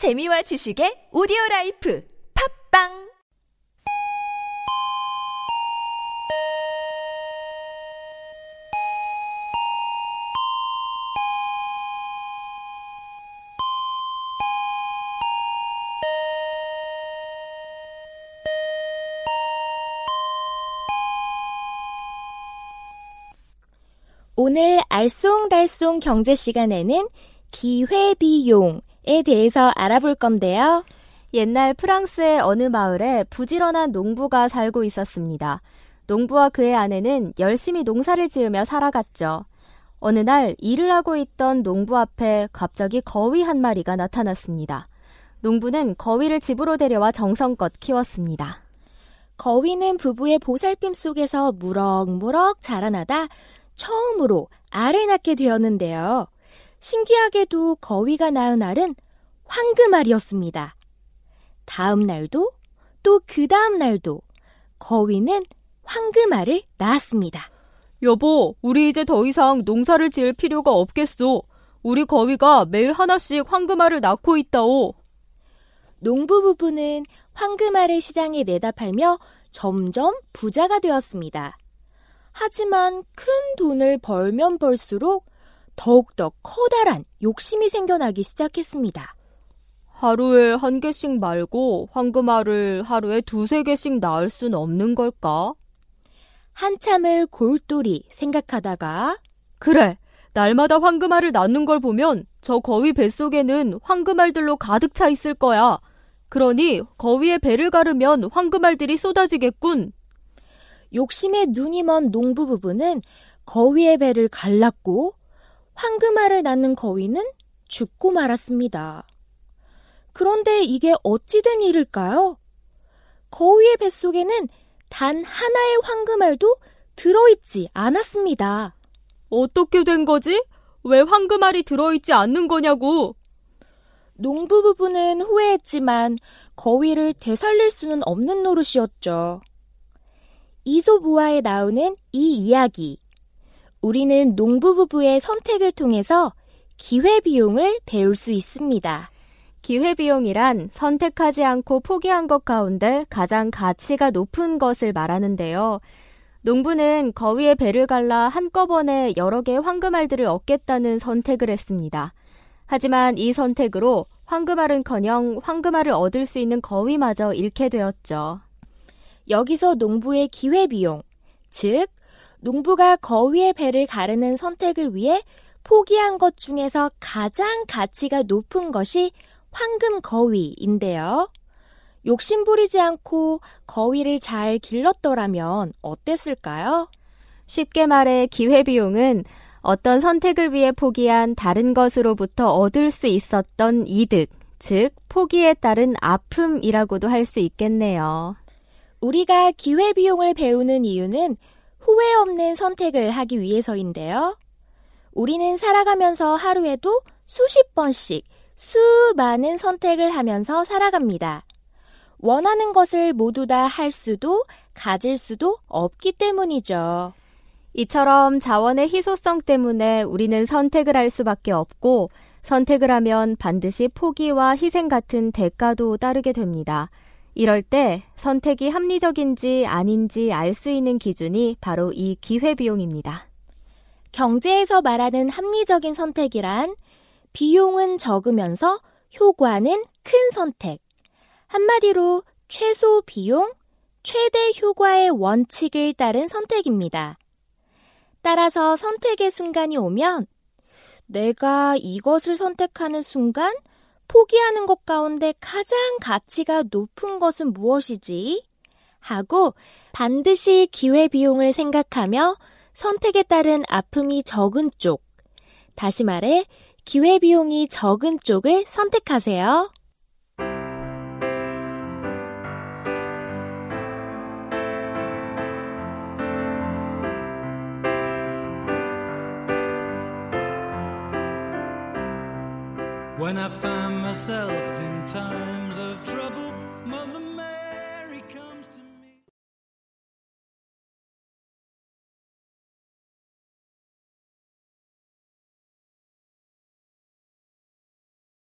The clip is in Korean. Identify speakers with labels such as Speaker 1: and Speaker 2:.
Speaker 1: 재미와 지식의 오디오 라이프 팝빵!
Speaker 2: 오늘 알쏭달쏭 경제 시간에는 기회비용 에 대해서 알아볼 건데요.
Speaker 3: 옛날 프랑스의 어느 마을에 부지런한 농부가 살고 있었습니다. 농부와 그의 아내는 열심히 농사를 지으며 살아갔죠. 어느 날 일을 하고 있던 농부 앞에 갑자기 거위 한 마리가 나타났습니다. 농부는 거위를 집으로 데려와 정성껏 키웠습니다.
Speaker 2: 거위는 부부의 보살핌 속에서 무럭무럭 자라나다 처음으로 알을 낳게 되었는데요. 신기하게도 거위가 낳은 알은 황금알이었습니다. 다음 날도 또 그 다음 날도 거위는 황금알을 낳았습니다.
Speaker 3: 여보, 우리 이제 더 이상 농사를 지을 필요가 없겠소. 우리 거위가 매일 하나씩 황금알을 낳고 있다오.
Speaker 2: 농부 부부는 황금알을 시장에 내다 팔며 점점 부자가 되었습니다. 하지만 큰 돈을 벌면 벌수록 더욱더 커다란 욕심이 생겨나기 시작했습니다.
Speaker 3: 하루에 한 개씩 말고 황금알을 하루에 두세 개씩 낳을 순 없는 걸까?
Speaker 2: 한참을 골똘히 생각하다가
Speaker 3: 그래, 날마다 황금알을 낳는 걸 보면 저 거위 뱃속에는 황금알들로 가득 차 있을 거야. 그러니 거위의 배를 가르면 황금알들이 쏟아지겠군.
Speaker 2: 욕심에 눈이 먼 농부 부부는 거위의 배를 갈랐고 황금알을 낳는 거위는 죽고 말았습니다. 그런데 이게 어찌된 일일까요? 거위의 뱃속에는 단 하나의 황금알도 들어있지 않았습니다.
Speaker 3: 어떻게 된 거지? 왜 황금알이 들어있지 않는 거냐고.
Speaker 2: 농부 부부는 후회했지만 거위를 되살릴 수는 없는 노릇이었죠. 이소부화에 나오는 이 이야기. 우리는 농부 부부의 선택을 통해서 기회비용을 배울 수 있습니다.
Speaker 3: 기회비용이란 선택하지 않고 포기한 것 가운데 가장 가치가 높은 것을 말하는데요. 농부는 거위의 배를 갈라 한꺼번에 여러 개의 황금알들을 얻겠다는 선택을 했습니다. 하지만 이 선택으로 황금알은커녕 황금알을 얻을 수 있는 거위마저 잃게 되었죠.
Speaker 2: 여기서 농부의 기회비용, 즉, 농부가 거위의 배를 가르는 선택을 위해 포기한 것 중에서 가장 가치가 높은 것이 황금 거위인데요. 욕심 부리지 않고 거위를 잘 길렀더라면 어땠을까요?
Speaker 3: 쉽게 말해 기회비용은 어떤 선택을 위해 포기한 다른 것으로부터 얻을 수 있었던 이득, 즉, 포기에 따른 아픔이라고도 할 수 있겠네요.
Speaker 2: 우리가 기회비용을 배우는 이유는 후회 없는 선택을 하기 위해서인데요. 우리는 살아가면서 하루에도 수십 번씩 수많은 선택을 하면서 살아갑니다. 원하는 것을 모두 다 할 수도 가질 수도 없기 때문이죠.
Speaker 3: 이처럼 자원의 희소성 때문에 우리는 선택을 할 수밖에 없고 선택을 하면 반드시 포기와 희생 같은 대가도 따르게 됩니다. 이럴 때 선택이 합리적인지 아닌지 알 수 있는 기준이 바로 이 기회비용입니다.
Speaker 2: 경제에서 말하는 합리적인 선택이란 비용은 적으면서 효과는 큰 선택. 한마디로 최소 비용, 최대 효과의 원칙을 따른 선택입니다. 따라서 선택의 순간이 오면 내가 이것을 선택하는 순간 포기하는 것 가운데 가장 가치가 높은 것은 무엇이지? 하고 반드시 기회 비용을 생각하며 선택에 따른 아픔이 적은 쪽, 다시 말해 기회 비용이 적은 쪽을 선택하세요.
Speaker 4: When I find myself in times of trouble, Mother